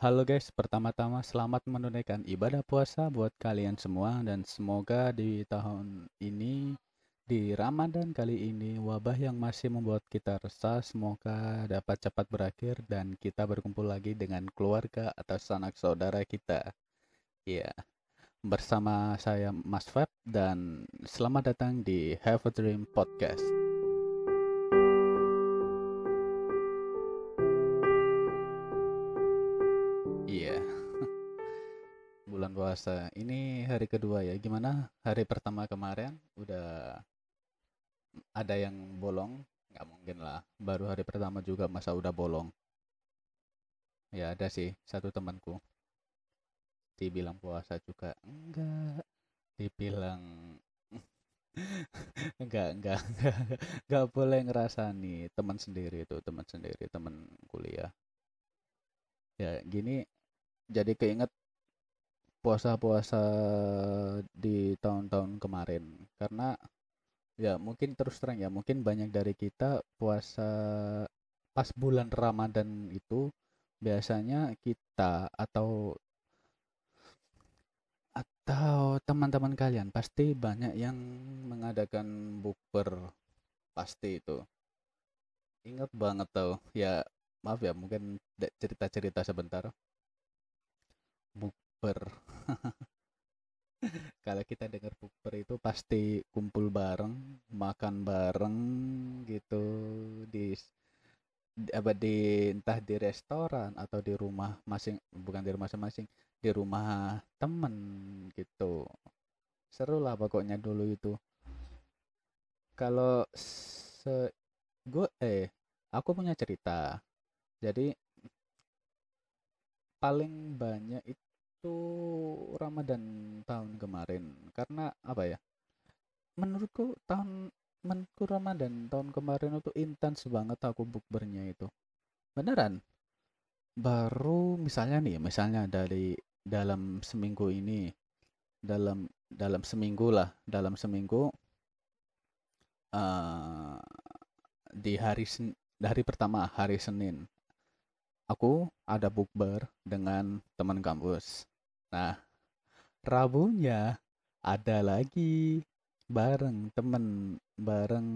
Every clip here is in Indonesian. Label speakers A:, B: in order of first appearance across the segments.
A: Halo guys, pertama-tama selamat menunaikan ibadah puasa buat kalian semua dan semoga di tahun ini di Ramadan kali ini wabah yang masih membuat kita resah semoga dapat cepat berakhir dan kita berkumpul lagi dengan keluarga atau sanak saudara kita. Iya, bersama saya Mas Feb dan selamat datang di Have a Dream Podcast. Bulan puasa. Ini hari kedua ya. Gimana hari pertama kemarin? Udah ada yang bolong? Nggak mungkin lah. Baru hari pertama juga masa udah bolong. Ya ada sih satu temanku. Dibilang puasa juga. Enggak. Dibilang enggak, enggak, enggak, enggak boleh ngerasani teman sendiri itu, teman sendiri, teman kuliah. Ya gini jadi keinget puasa-puasa di tahun-tahun kemarin. Karena ya mungkin terus terang ya mungkin banyak dari kita puasa pas bulan Ramadan itu biasanya kita atau atau teman-teman kalian pasti banyak yang mengadakan bukber. Pasti itu. Ingat banget tau. Ya maaf ya mungkin cerita-cerita sebentar bukber kalau kita dengar bukber itu pasti kumpul bareng makan bareng gitu di apa di entah di restoran atau di rumah masing bukan di rumah masing-masing di rumah temen gitu. Seru lah pokoknya dulu itu. Kalau se gue eh aku punya cerita. Jadi paling banyak itu Ramadan tahun kemarin karena apa ya menurutku tahun menurutku Ramadan tahun kemarin itu intens banget aku bukbernya itu beneran baru misalnya nih misalnya dari dalam seminggu ini dalam dalam seminggu lah dalam seminggu uh, di hari dari pertama hari Senin aku ada bukber dengan teman kampus. Nah, Rabunya ada lagi bareng temen bareng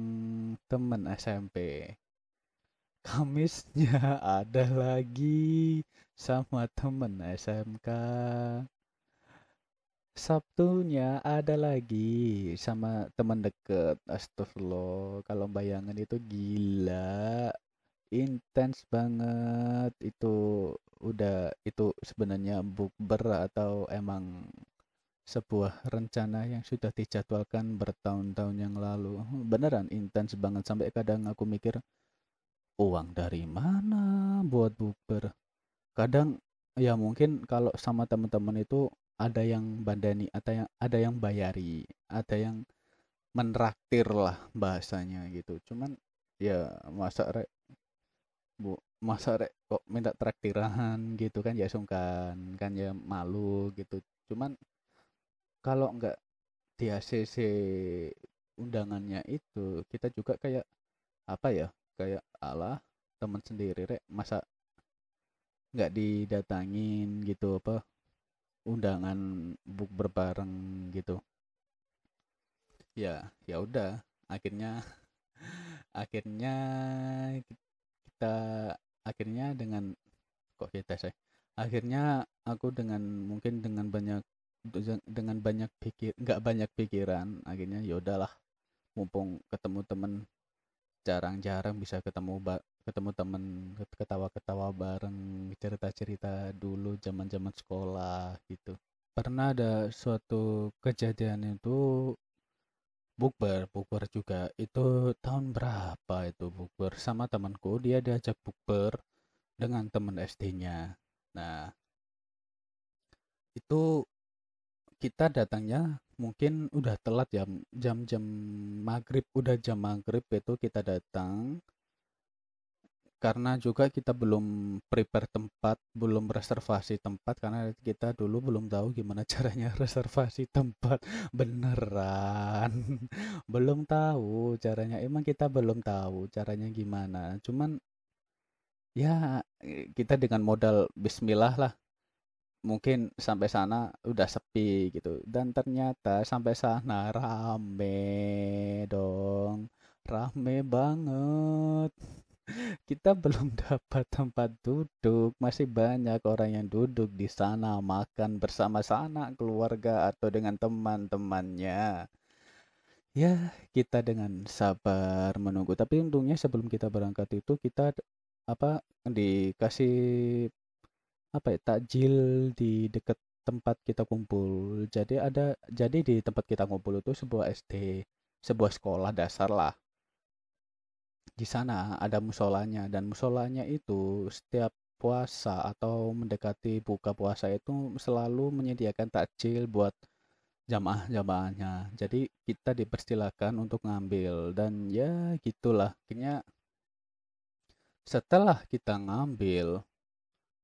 A: temen SMP. Kamisnya ada lagi sama temen SMK. Sabtunya ada lagi sama teman deket. Astagfirullah, kalau bayangan itu gila intens banget itu udah itu sebenarnya bukber atau emang sebuah rencana yang sudah dijadwalkan bertahun-tahun yang lalu. Beneran intens banget sampai kadang aku mikir uang dari mana buat bukber? Kadang ya mungkin kalau sama teman-teman itu ada yang bandani atau yang ada yang bayari ada yang menraktir lah bahasanya gitu. Cuman ya masa re, Bu, masa rek kok minta traktiran gitu kan ya sungkan kan ya malu gitu. Cuman kalau nggak di ACC undangannya itu kita juga kayak apa ya kayak Allah teman sendiri rek masa nggak didatangin gitu apa undangan buk berbareng gitu ya ya udah akhirnya akhirnya kita akhirnya dengan kok kita saya akhirnya aku dengan mungkin dengan banyak dengan banyak pikir nggak banyak pikiran akhirnya ya udahlah mumpung ketemu temen jarang-jarang bisa ketemu ketemu temen ketawa-ketawa bareng cerita-cerita dulu zaman-zaman sekolah gitu. Pernah ada suatu kejadian itu bukber bukber juga. Itu tahun berapa itu bukber? Sama temanku dia diajak bukber dengan teman SD-nya nah itu kita datangnya mungkin udah telat ya jam-jam maghrib udah jam maghrib itu kita datang karena juga kita belum prepare tempat, belum reservasi tempat karena kita dulu belum tahu gimana caranya reservasi tempat. Beneran. Belum tahu caranya. Emang kita belum tahu caranya gimana. Cuman Ya, kita dengan modal bismillah lah, mungkin sampai sana udah sepi gitu. Dan ternyata sampai sana rame dong. Rame banget. Kita belum dapat tempat duduk, masih banyak orang yang duduk di sana makan bersama sana keluarga atau dengan teman-temannya. Ya, kita dengan sabar menunggu. Tapi untungnya sebelum kita berangkat itu kita apa dikasih apa ya takjil di dekat tempat kita kumpul. Jadi ada jadi di tempat kita kumpul itu sebuah SD, sebuah sekolah dasar lah. Di sana ada musolanya dan musolanya itu setiap puasa atau mendekati buka puasa itu selalu menyediakan takjil buat jamaah-jamaahnya. Jadi kita dipersilakan untuk ngambil dan ya gitulah. Akhirnya setelah kita ngambil,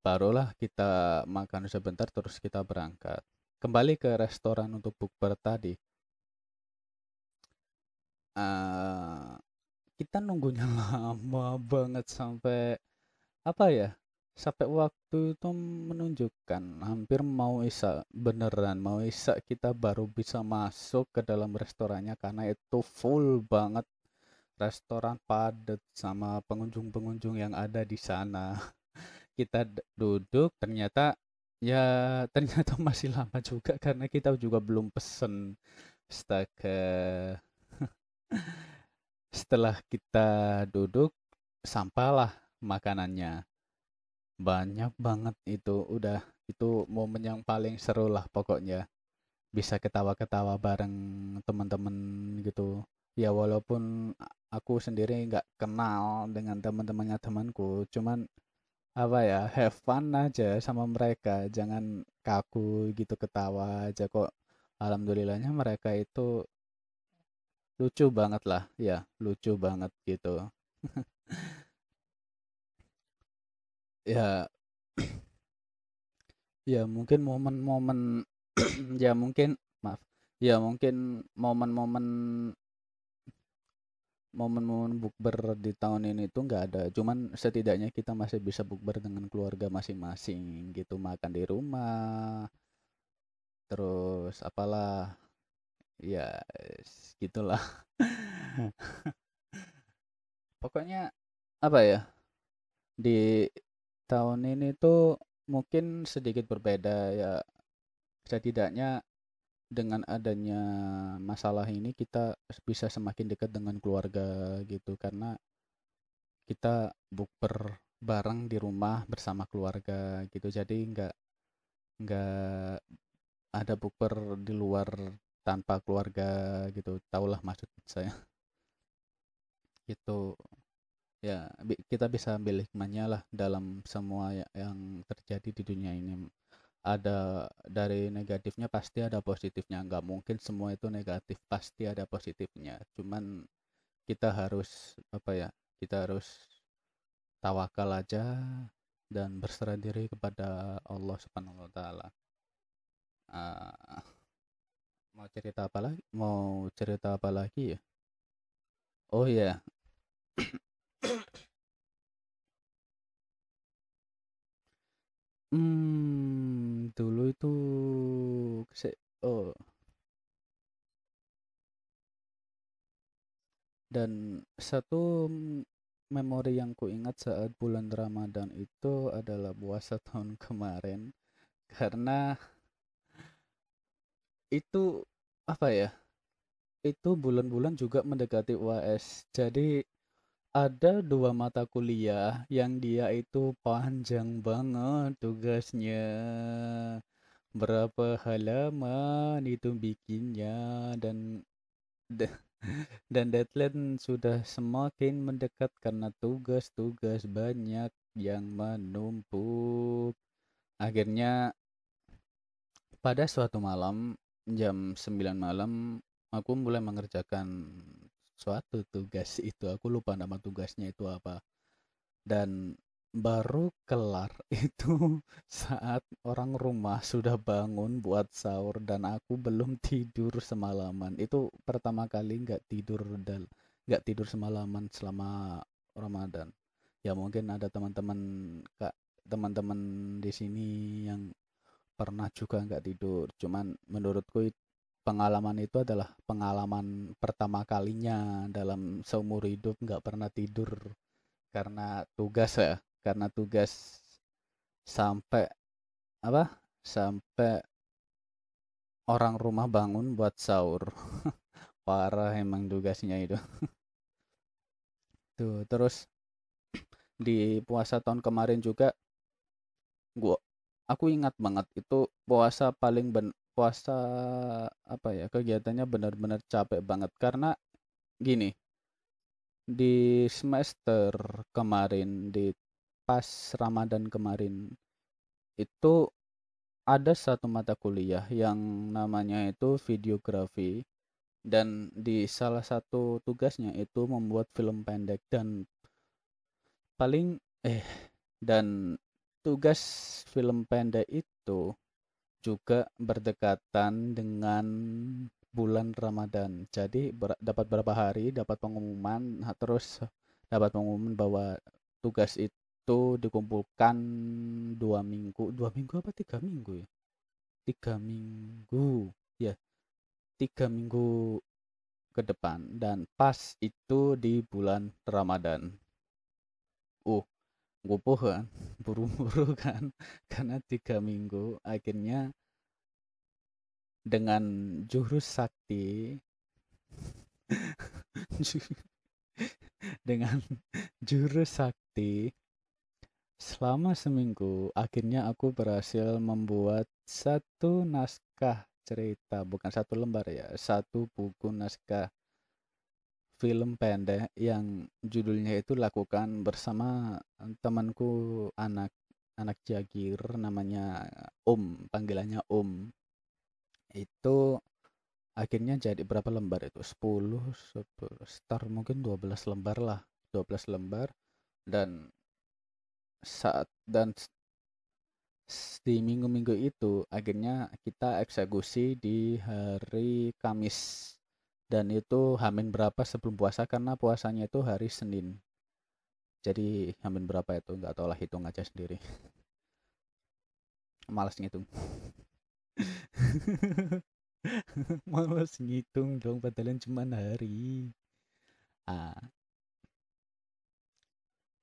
A: barulah kita makan sebentar terus kita berangkat. Kembali ke restoran untuk bukber tadi. eh kita nunggunya lama banget sampai apa ya? Sampai waktu itu menunjukkan hampir mau isak beneran mau isak kita baru bisa masuk ke dalam restorannya karena itu full banget restoran padat sama pengunjung-pengunjung yang ada di sana. Kita duduk ternyata ya ternyata masih lama juga karena kita juga belum pesen. Astaga. Setelah kita duduk, sampailah makanannya. Banyak banget itu, udah itu momen yang paling seru lah pokoknya. Bisa ketawa-ketawa bareng teman-teman gitu. Ya walaupun aku sendiri nggak kenal dengan teman-temannya temanku, cuman apa ya, have fun aja sama mereka. Jangan kaku gitu ketawa aja kok. Alhamdulillahnya mereka itu lucu banget lah, ya lucu banget gitu. Ya, ya mungkin momen-momen ya mungkin maaf. Ya mungkin momen-momen momen-momen bukber di tahun ini tuh nggak ada. Cuman setidaknya kita masih bisa bukber dengan keluarga masing-masing gitu, makan di rumah, terus apalah, ya gitulah. Pokoknya apa ya? Di tahun ini tuh mungkin sedikit berbeda ya. Setidaknya dengan adanya masalah ini kita bisa semakin dekat dengan keluarga gitu karena kita bukber bareng di rumah bersama keluarga gitu jadi nggak nggak ada bukber di luar tanpa keluarga gitu tahulah maksud saya. Gitu. Ya kita bisa ambil hikmahnya lah dalam semua ya- yang terjadi di dunia ini. Ada dari negatifnya pasti ada positifnya. Nggak mungkin semua itu negatif pasti ada positifnya. Cuman kita harus apa ya kita harus tawakal aja dan berserah diri kepada Allah Subhanahu wa taala. Ah, mau cerita apa lagi? Mau cerita apa lagi ya? Oh ya, hmm, dulu itu oh dan satu memori yang kuingat saat bulan Ramadan itu adalah puasa tahun kemarin karena itu apa ya? Itu bulan-bulan juga mendekati UAS. Jadi Ada dua mata kuliah yang dia itu panjang banget tugasnya. Berapa halaman itu bikinnya dan da- dan deadline sudah semakin mendekat karena tugas-tugas banyak yang menumpuk. Akhirnya pada suatu malam jam 9 malam aku mulai mengerjakan suatu tugas itu. Aku lupa nama tugasnya itu apa. dan baru kelar itu saat orang rumah sudah bangun buat sahur dan aku belum tidur semalaman. Itu pertama kali nggak tidur dan nggak tidur semalaman selama Ramadan. ya mungkin ada teman-teman kak teman-teman di sini yang pernah juga nggak tidur. Cuman menurutku pengalaman itu adalah pengalaman pertama kalinya dalam seumur hidup nggak pernah tidur. Karena tugas ya karena tugas sampai apa sampai orang rumah bangun buat sahur. Parah emang tugasnya itu. Tuh terus di puasa tahun kemarin juga gua aku ingat banget itu puasa paling ben puasa apa ya kegiatannya benar-benar capek banget. Karena gini di semester kemarin di pas Ramadan kemarin itu ada satu mata kuliah yang namanya itu videografi. Dan di salah satu tugasnya itu membuat film pendek dan paling eh dan tugas film pendek itu juga berdekatan dengan bulan Ramadan. Jadi ber, dapat berapa hari, dapat pengumuman, terus dapat pengumuman bahwa tugas itu dikumpulkan dua minggu, dua minggu apa tiga minggu ya? Tiga minggu, ya, tiga minggu ke depan dan pas itu di bulan Ramadan. Uh, ngupuh kan, buru-buru kan, karena tiga minggu akhirnya dengan jurus sakti dengan jurus sakti selama seminggu akhirnya aku berhasil membuat satu naskah cerita. Bukan satu lembar ya satu buku naskah film pendek yang judulnya itu lakukan bersama temanku anak anak jagir namanya Om panggilannya Om. Itu akhirnya jadi berapa lembar itu? 10 start mungkin 12 lembar lah 12 lembar. Dan saat dan di minggu-minggu itu akhirnya kita eksekusi di hari Kamis dan itu hamin berapa sebelum puasa? Karena puasanya itu hari Senin. Jadi hamin berapa itu? Nggak tahu lah hitung aja sendiri. Malas ngitung. Males ngitung dong padahal cuma hari. Ah.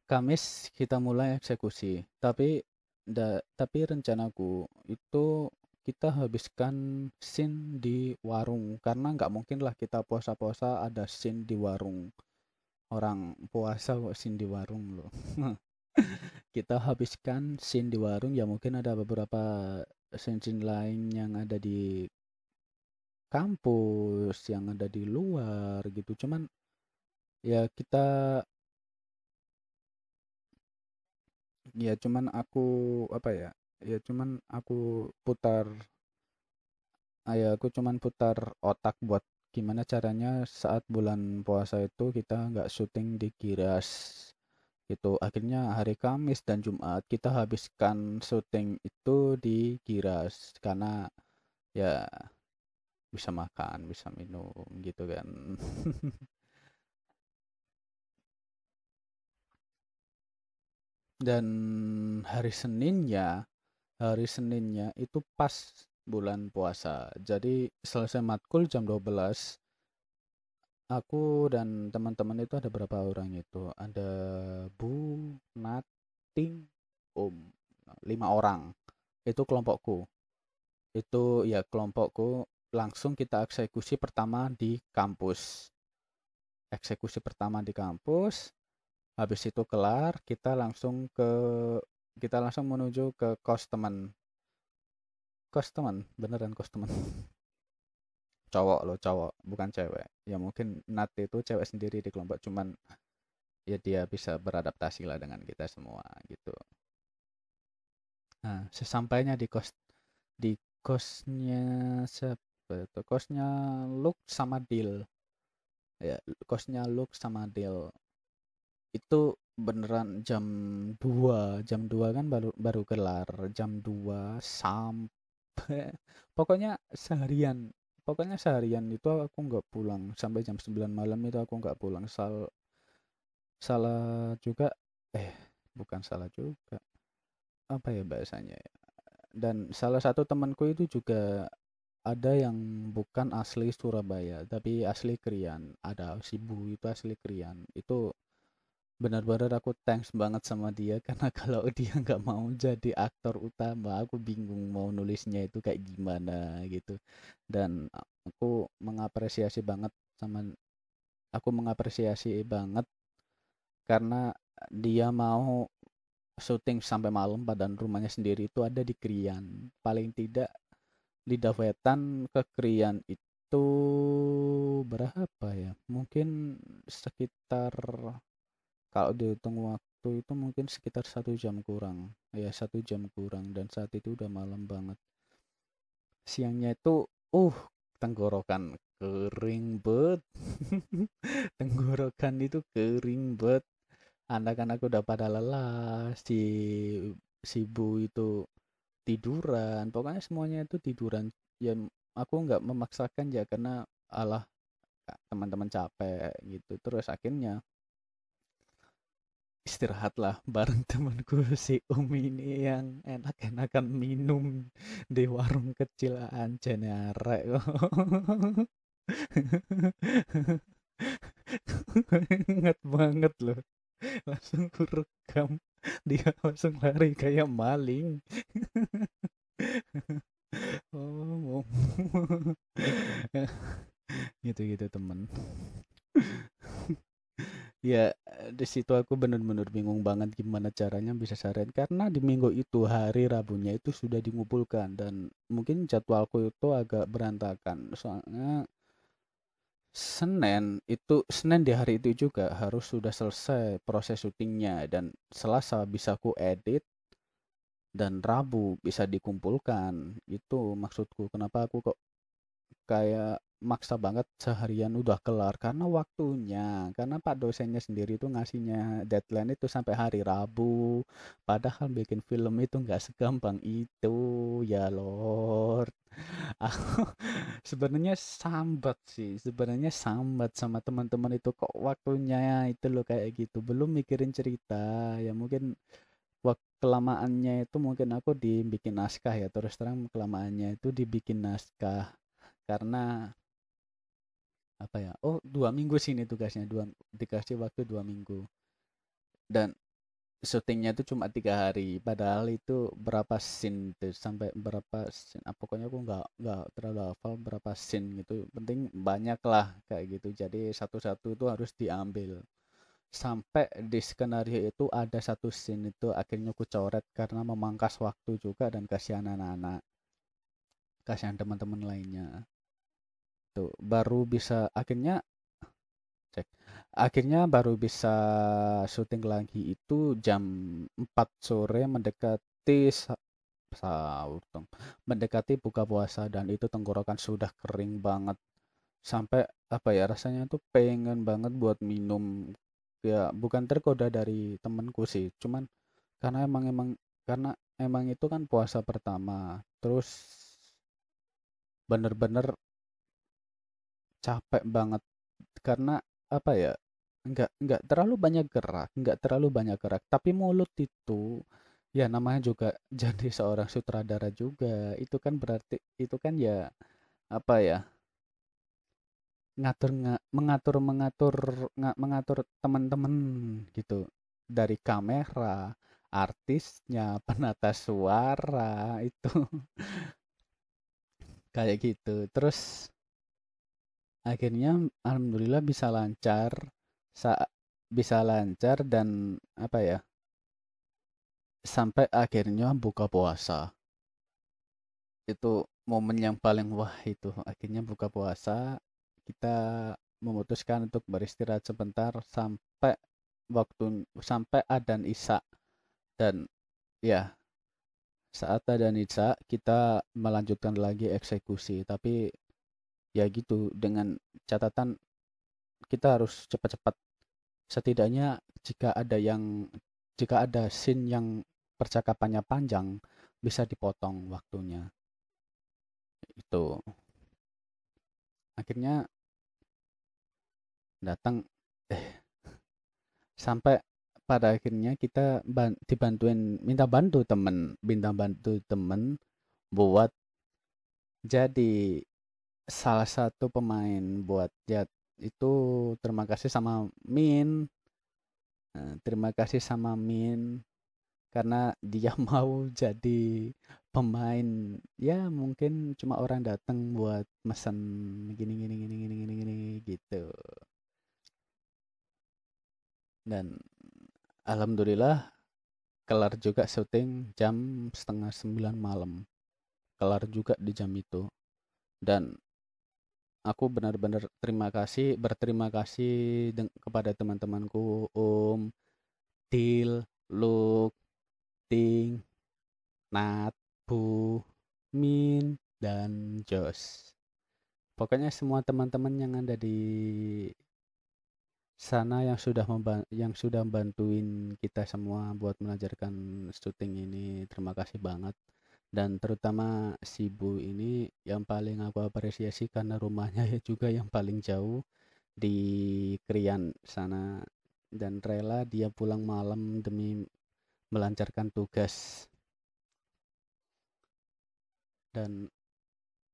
A: Kamis kita mulai eksekusi, tapi da, tapi rencanaku itu kita habiskan scene di warung karena nggak mungkin lah kita puasa-puasa ada scene di warung orang puasa kok scene di warung loh kita habiskan scene di warung ya mungkin ada beberapa scene lain yang ada di kampus, yang ada di luar gitu. Cuman ya kita ya cuman aku apa ya? Ya cuman aku putar ya aku cuman putar otak buat gimana caranya saat bulan puasa itu kita nggak syuting di Giras itu akhirnya hari Kamis dan Jumat kita habiskan syuting itu di Giras karena ya bisa makan bisa minum gitu kan. Dan hari Seninnya hari Seninnya itu pas bulan puasa. Jadi selesai matkul jam 12 aku dan teman-teman itu ada berapa orang itu? Ada Bu Nating Om lima orang. Itu kelompokku. Itu ya kelompokku langsung kita eksekusi pertama di kampus. Eksekusi pertama di kampus habis itu kelar kita langsung ke kita langsung menuju ke kos teman. Kos teman beneran kos teman. Cowok loh cowok bukan cewek. Ya mungkin Nat itu cewek sendiri di kelompok cuman ya dia bisa beradaptasi lah dengan kita semua gitu. Nah sesampainya di kos di kosnya siapa itu? Kosnya Luke sama Dil ya kosnya Luke sama Dil itu beneran jam 2 jam 2 kan baru baru kelar jam 2 sampai pokoknya seharian pokoknya seharian itu aku nggak pulang sampai jam 9 malam itu aku nggak pulang. Sal salah juga eh bukan salah juga apa ya bahasanya ya dan salah satu temanku itu juga ada yang bukan asli Surabaya tapi asli Krian ada si Bu itu asli Krian itu benar-benar aku thanks banget sama dia karena kalau dia nggak mau jadi aktor utama aku bingung mau nulisnya itu kayak gimana gitu. Dan aku mengapresiasi banget sama aku mengapresiasi banget karena dia mau syuting sampai malam padahal rumahnya sendiri itu ada di Krian. Paling tidak lidah wetan ke Krian itu berapa ya? Mungkin sekitar kalau dihitung waktu itu mungkin sekitar satu jam kurang. Ya satu jam kurang dan saat itu udah malam banget. Siangnya itu uh tenggorokan kering bet. Tenggorokan itu kering bet. Anak-anak udah pada lelah si si bu itu tiduran. Pokoknya semuanya itu tiduran. Ya aku nggak memaksakan ya karena Allah teman-teman capek gitu. Terus akhirnya istirahatlah bareng temanku si Umi ini yang enak-enakan minum di warung kecil anjane arek. Inget banget loh. Langsung ku rekam. Dia langsung lari kayak maling. Oh gitu-gitu temen ya di situ aku benar-benar bingung banget gimana caranya bisa seharian. Karena di minggu itu hari Rabunya itu sudah dikumpulkan dan mungkin jadwalku itu agak berantakan. Soalnya Senin itu Senin di hari itu juga harus sudah selesai proses syutingnya dan Selasa bisa ku edit dan Rabu bisa dikumpulkan. Itu maksudku kenapa aku kok kayak maksa banget seharian udah kelar karena waktunya. Karena pak dosennya sendiri itu ngasihnya deadline itu sampai hari Rabu. Padahal bikin film itu nggak segampang itu. Ya Lord. Aku sebenarnya sambat sih. Sebenarnya sambat sama teman-teman itu. Kok waktunya itu loh kayak gitu. Belum mikirin cerita. Ya mungkin kelamaannya itu mungkin aku dibikin naskah ya. Terus terang kelamaannya itu dibikin naskah. Karena apa ya oh dua minggu sini tugasnya dua dikasih waktu dua minggu. Dan syutingnya itu cuma tiga hari padahal itu berapa scene tuh sampai berapa scene ah, pokoknya aku nggak nggak terlalu hafal berapa scene gitu penting banyak lah kayak gitu. Jadi satu-satu itu harus diambil. Sampai di skenario itu ada satu scene itu akhirnya aku coret karena memangkas waktu juga dan kasihan anak-anak kasihan teman-teman lainnya gitu baru bisa akhirnya cek akhirnya baru bisa syuting lagi itu jam 4 sore mendekati sahur mendekati buka puasa dan itu tenggorokan sudah kering banget. Sampai apa ya rasanya tuh pengen banget buat minum ya bukan tergoda dari temenku sih cuman karena emang emang karena emang itu kan puasa pertama terus bener-bener capek banget. Karena apa ya nggak nggak terlalu banyak gerak nggak terlalu banyak gerak. Tapi mulut itu ya namanya juga jadi seorang sutradara juga itu kan berarti itu kan ya apa ya ngatur nga, mengatur mengatur nga, mengatur teman-teman gitu. Dari kamera artisnya penata suara itu. Kayak gitu. Terus akhirnya alhamdulillah bisa lancar sa bisa lancar dan apa ya sampai akhirnya buka puasa. Itu momen yang paling wah itu akhirnya buka puasa kita memutuskan untuk beristirahat sebentar sampai waktu sampai adan isya. Dan ya saat adan isya kita melanjutkan lagi eksekusi tapi ya gitu dengan catatan kita harus cepat-cepat. Setidaknya jika ada yang jika ada scene yang percakapannya panjang bisa dipotong waktunya. Itu. Akhirnya datang eh sampai pada akhirnya kita dibantuin minta bantu temen minta bantu temen buat jadi salah satu pemain buat Jat itu terima kasih sama Min. Nah, terima kasih sama Min karena dia mau jadi pemain. Ya mungkin cuma orang datang buat mesen gini gini gini gini gini gini gitu. Dan alhamdulillah kelar juga syuting jam setengah sembilan malam. Kelar juga di jam itu. Dan aku benar-benar terima kasih berterima kasih kepada teman-temanku Om Til Luke Ting Nat Bu, Min, dan Jos. Pokoknya semua teman-teman yang ada di sana yang sudah yang sudah bantuin kita semua buat mengajarkan syuting ini terima kasih banget dan terutama si Bu ini yang paling aku apresiasi karena rumahnya juga yang paling jauh di Krian sana. Dan rela dia pulang malam demi melancarkan tugas. Dan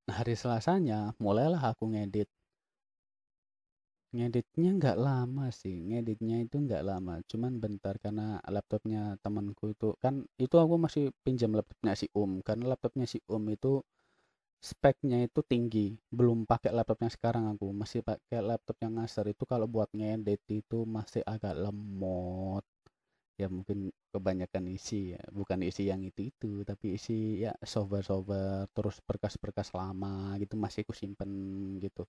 A: hari Selasanya mulailah aku ngedit ngeditnya nggak lama sih ngeditnya itu nggak lama. Cuman bentar karena laptopnya temanku itu kan itu aku masih pinjam laptopnya si Om. Karena laptopnya si Om itu speknya itu tinggi. Belum pakai laptopnya sekarang aku. Masih pakai laptop yang Acer itu kalau buat ngedit itu masih agak lemot. Ya mungkin kebanyakan isi ya. Bukan isi yang itu itu tapi isi ya software-software terus berkas-berkas lama gitu masih ku simpen gitu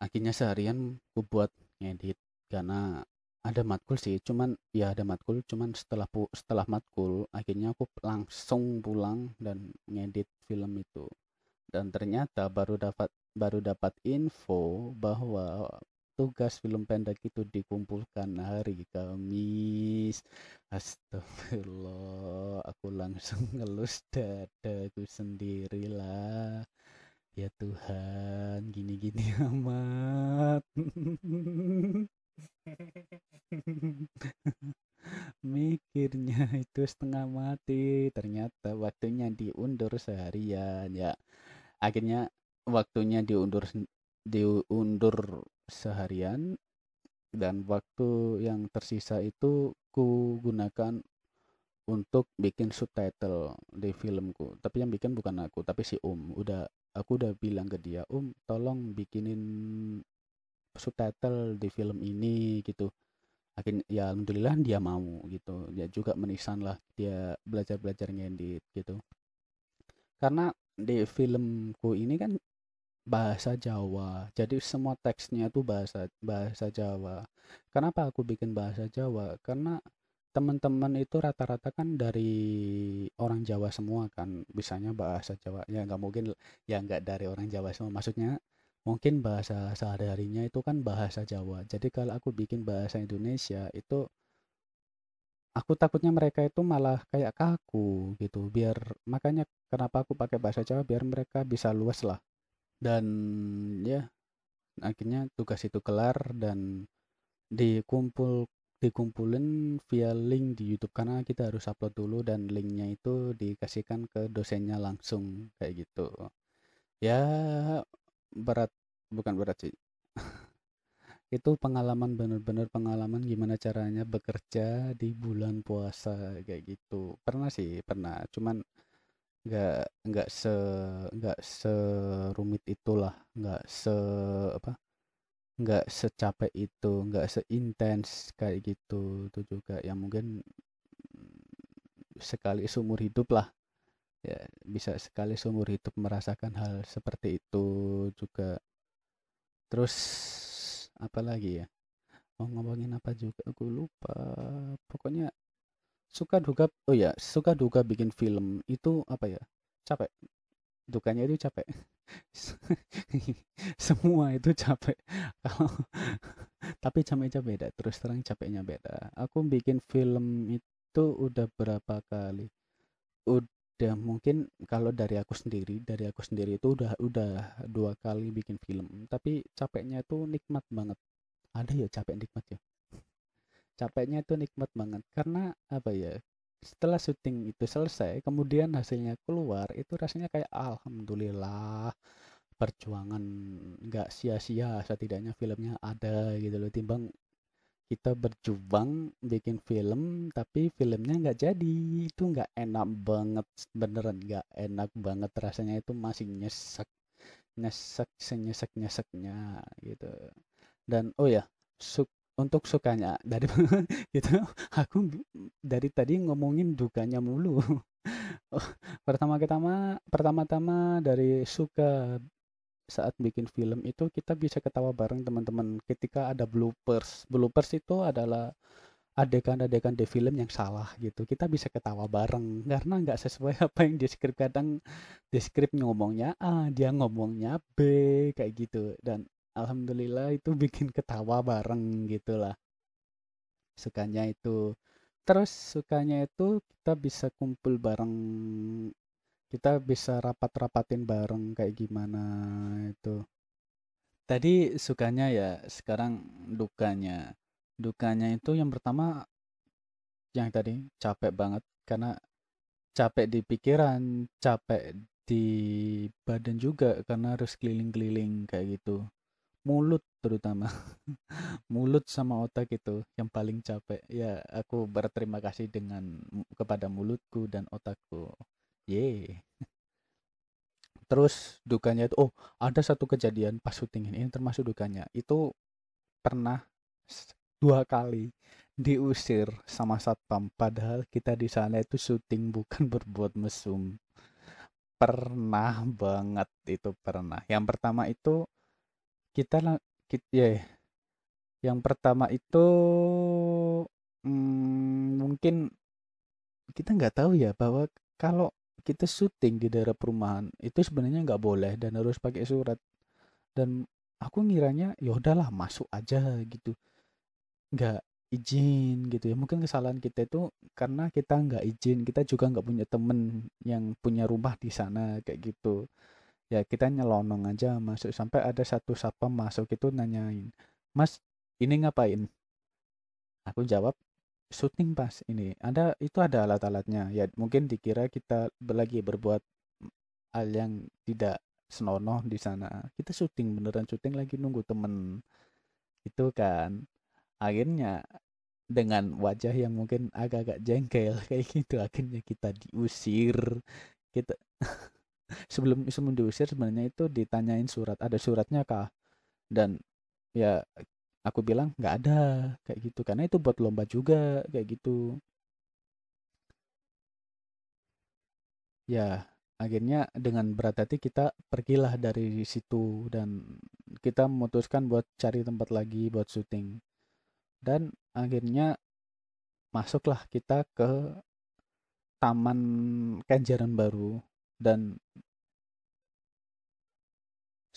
A: akhirnya seharian ku buat ngedit karena ada matkul sih cuman ya ada matkul cuman setelah pu setelah matkul akhirnya aku langsung pulang dan ngedit film itu dan ternyata baru dapat baru dapat info bahwa tugas film pendek itu dikumpulkan hari Kamis. Astagfirullah, aku langsung ngelus dadaku sendirilah. Ya Tuhan, gini-gini amat. Mikirnya itu setengah mati, ternyata waktunya diundur seharian ya. Akhirnya waktunya diundur diundur seharian dan waktu yang tersisa itu ku gunakan untuk bikin subtitle di filmku tapi yang bikin bukan aku tapi si Om udah aku udah bilang ke dia Om tolong bikinin subtitle di film ini gitu akhirnya ya alhamdulillah dia mau gitu dia juga menisan lah dia belajar belajar ngedit gitu karena di filmku ini kan bahasa Jawa. Jadi semua teksnya itu bahasa bahasa Jawa. Kenapa aku bikin bahasa Jawa? Karena teman-teman itu rata-rata kan dari orang Jawa semua kan bisanya bahasa Jawa ya nggak mungkin ya nggak dari orang Jawa semua maksudnya mungkin bahasa sehari-harinya itu kan bahasa Jawa. Jadi kalau aku bikin bahasa Indonesia itu aku takutnya mereka itu malah kayak kaku gitu biar makanya kenapa aku pakai bahasa Jawa biar mereka bisa luas lah. Dan ya akhirnya tugas itu kelar dan dikumpul dikumpulin via link di YouTube karena kita harus upload dulu dan linknya itu dikasihkan ke dosennya langsung kayak gitu. Ya berat bukan berat sih. Itu pengalaman bener-bener pengalaman gimana caranya bekerja di bulan puasa kayak gitu. Pernah sih pernah. Cuman nggak nggak se nggak serumit itulah. Nggak se apa nggak secapek itu nggak seintens kayak gitu. Itu juga yang mungkin sekali seumur hidup lah. Ya bisa sekali seumur hidup merasakan hal seperti itu juga. Terus apa lagi ya? Mau ngomongin apa juga? Aku lupa. Pokoknya suka duka oh ya suka duka bikin film itu apa ya? Capek dukanya itu capek. Semua itu capek. Kalau tapi capeknya beda terus terang capeknya beda. Aku bikin film itu udah berapa kali? Udah mungkin kalau dari aku sendiri dari aku sendiri itu udah udah dua kali bikin film. Tapi capeknya itu nikmat banget. Ada ya capek nikmat ya? Capeknya itu nikmat banget. Karena apa ya setelah syuting itu selesai kemudian hasilnya keluar itu rasanya kayak alhamdulillah perjuangan nggak sia-sia setidaknya filmnya ada gitu loh. Timbang kita berjuang bikin film tapi filmnya nggak jadi. Itu nggak enak banget beneran nggak enak banget rasanya. Itu masih nyesek nyesek senyesek nyeseknya gitu. Dan oh ya su untuk sukanya dari gitu aku dari tadi ngomongin dukanya mulu pertama-tama pertama-tama dari suka saat bikin film itu kita bisa ketawa bareng teman-teman ketika ada bloopers. Bloopers itu adalah adegan-adegan di film yang salah gitu. Kita bisa ketawa bareng karena nggak sesuai apa yang di skrip kadang di ngomongnya A, dia ngomongnya B kayak gitu dan alhamdulillah itu bikin ketawa bareng gitulah. Sukanya itu. Terus sukanya itu kita bisa kumpul bareng kita bisa rapat-rapatin bareng kayak gimana itu. Tadi sukanya ya, sekarang dukanya. Dukanya itu yang pertama yang tadi capek banget karena capek di pikiran, capek di badan juga karena harus keliling-keliling kayak gitu. Mulut terutama. Mulut sama otak itu yang paling capek. Ya, aku berterima kasih dengan kepada mulutku dan otakku. Ye. Terus dukanya itu, oh ada satu kejadian pas syuting ini, ini termasuk dukanya. Itu pernah dua kali diusir sama satpam. Padahal kita di sana itu syuting bukan berbuat mesum. Pernah banget itu pernah. Yang pertama itu kita kita ya yang pertama itu hmm, mungkin kita nggak tahu ya bahwa kalau kita syuting di daerah perumahan itu sebenarnya nggak boleh dan harus pakai surat. Dan aku ngiranya ya udahlah masuk aja gitu. Nggak izin gitu ya. Mungkin kesalahan kita itu karena kita nggak izin kita juga nggak punya temen yang punya rumah di sana kayak gitu ya kita nyelonong aja masuk sampai ada satu satpam masuk itu nanyain mas ini ngapain? Aku jawab syuting pas ini. Ada itu ada alat-alatnya. Ya mungkin dikira kita lagi berbuat hal yang tidak senonoh di sana. Kita syuting beneran syuting lagi nunggu temen. Itu kan. Akhirnya dengan wajah yang mungkin agak-agak jengkel kayak gitu akhirnya kita diusir. Kita sebelum sebelum diusir sebenarnya itu ditanyain surat ada suratnya kah? Dan ya aku bilang nggak ada kayak gitu. Karena itu buat lomba juga kayak gitu. Ya akhirnya dengan berat hati kita pergilah dari situ dan kita memutuskan buat cari tempat lagi buat syuting. Dan akhirnya masuklah kita ke Taman Kenjeran Baru dan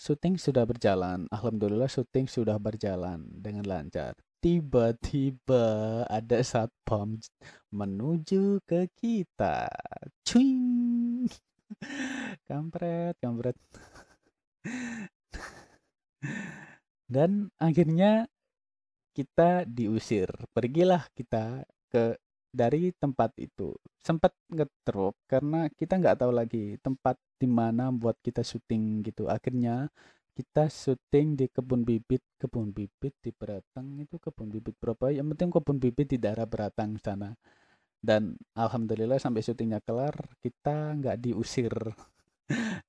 A: Syuting sudah berjalan. Alhamdulillah syuting sudah berjalan dengan lancar. Tiba-tiba ada satpam menuju ke kita. Cuing. Kampret, kampret. Dan akhirnya kita diusir. Pergilah kita ke dari tempat itu. Sempat ngedrop karena kita nggak tahu lagi tempat di mana buat kita syuting gitu. Akhirnya kita syuting di kebun bibit. Kebun bibit di Beratang itu kebun bibit berapa? Yang penting kebun bibit di daerah Beratang sana. Dan alhamdulillah sampai syutingnya kelar kita nggak diusir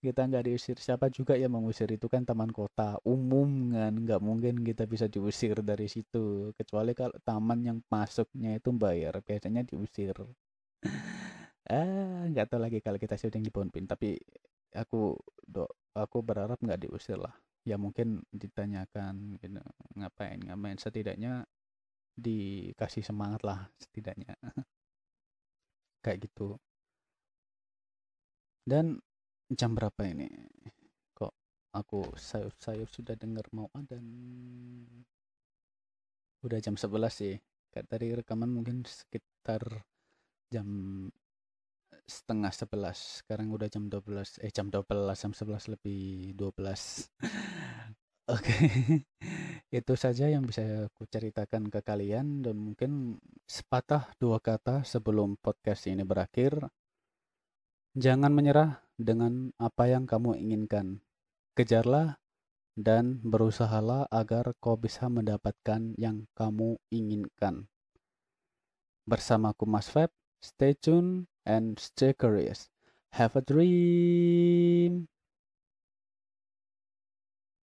A: kita nggak diusir. Siapa juga yang mengusir? Itu kan taman kota umum kan. Nggak mungkin kita bisa diusir dari situ. Kecuali kalau taman yang masuknya itu bayar biasanya diusir. Ah nggak tahu lagi kalau kita syuting di Ponpin tapi aku do aku berharap nggak diusir lah. Ya mungkin ditanyakan gitu, ngapain? Ngapain? Setidaknya dikasih semangat lah setidaknya. Kayak gitu. Dan jam berapa ini? Kok aku sayup-sayup sudah dengar mau dan udah jam 11 sih. Kayak tadi rekaman mungkin sekitar jam setengah 11 sekarang udah jam 12 eh jam 12 jam 11 lebih 12 oke. Okay. Itu saja yang bisa aku ceritakan ke kalian dan mungkin sepatah dua kata sebelum podcast ini berakhir. Jangan menyerah dengan apa yang kamu inginkan. Kejarlah dan berusahalah agar kau bisa mendapatkan yang kamu inginkan. Bersamaku Mas Feb, stay tune and stay curious. Have a dream.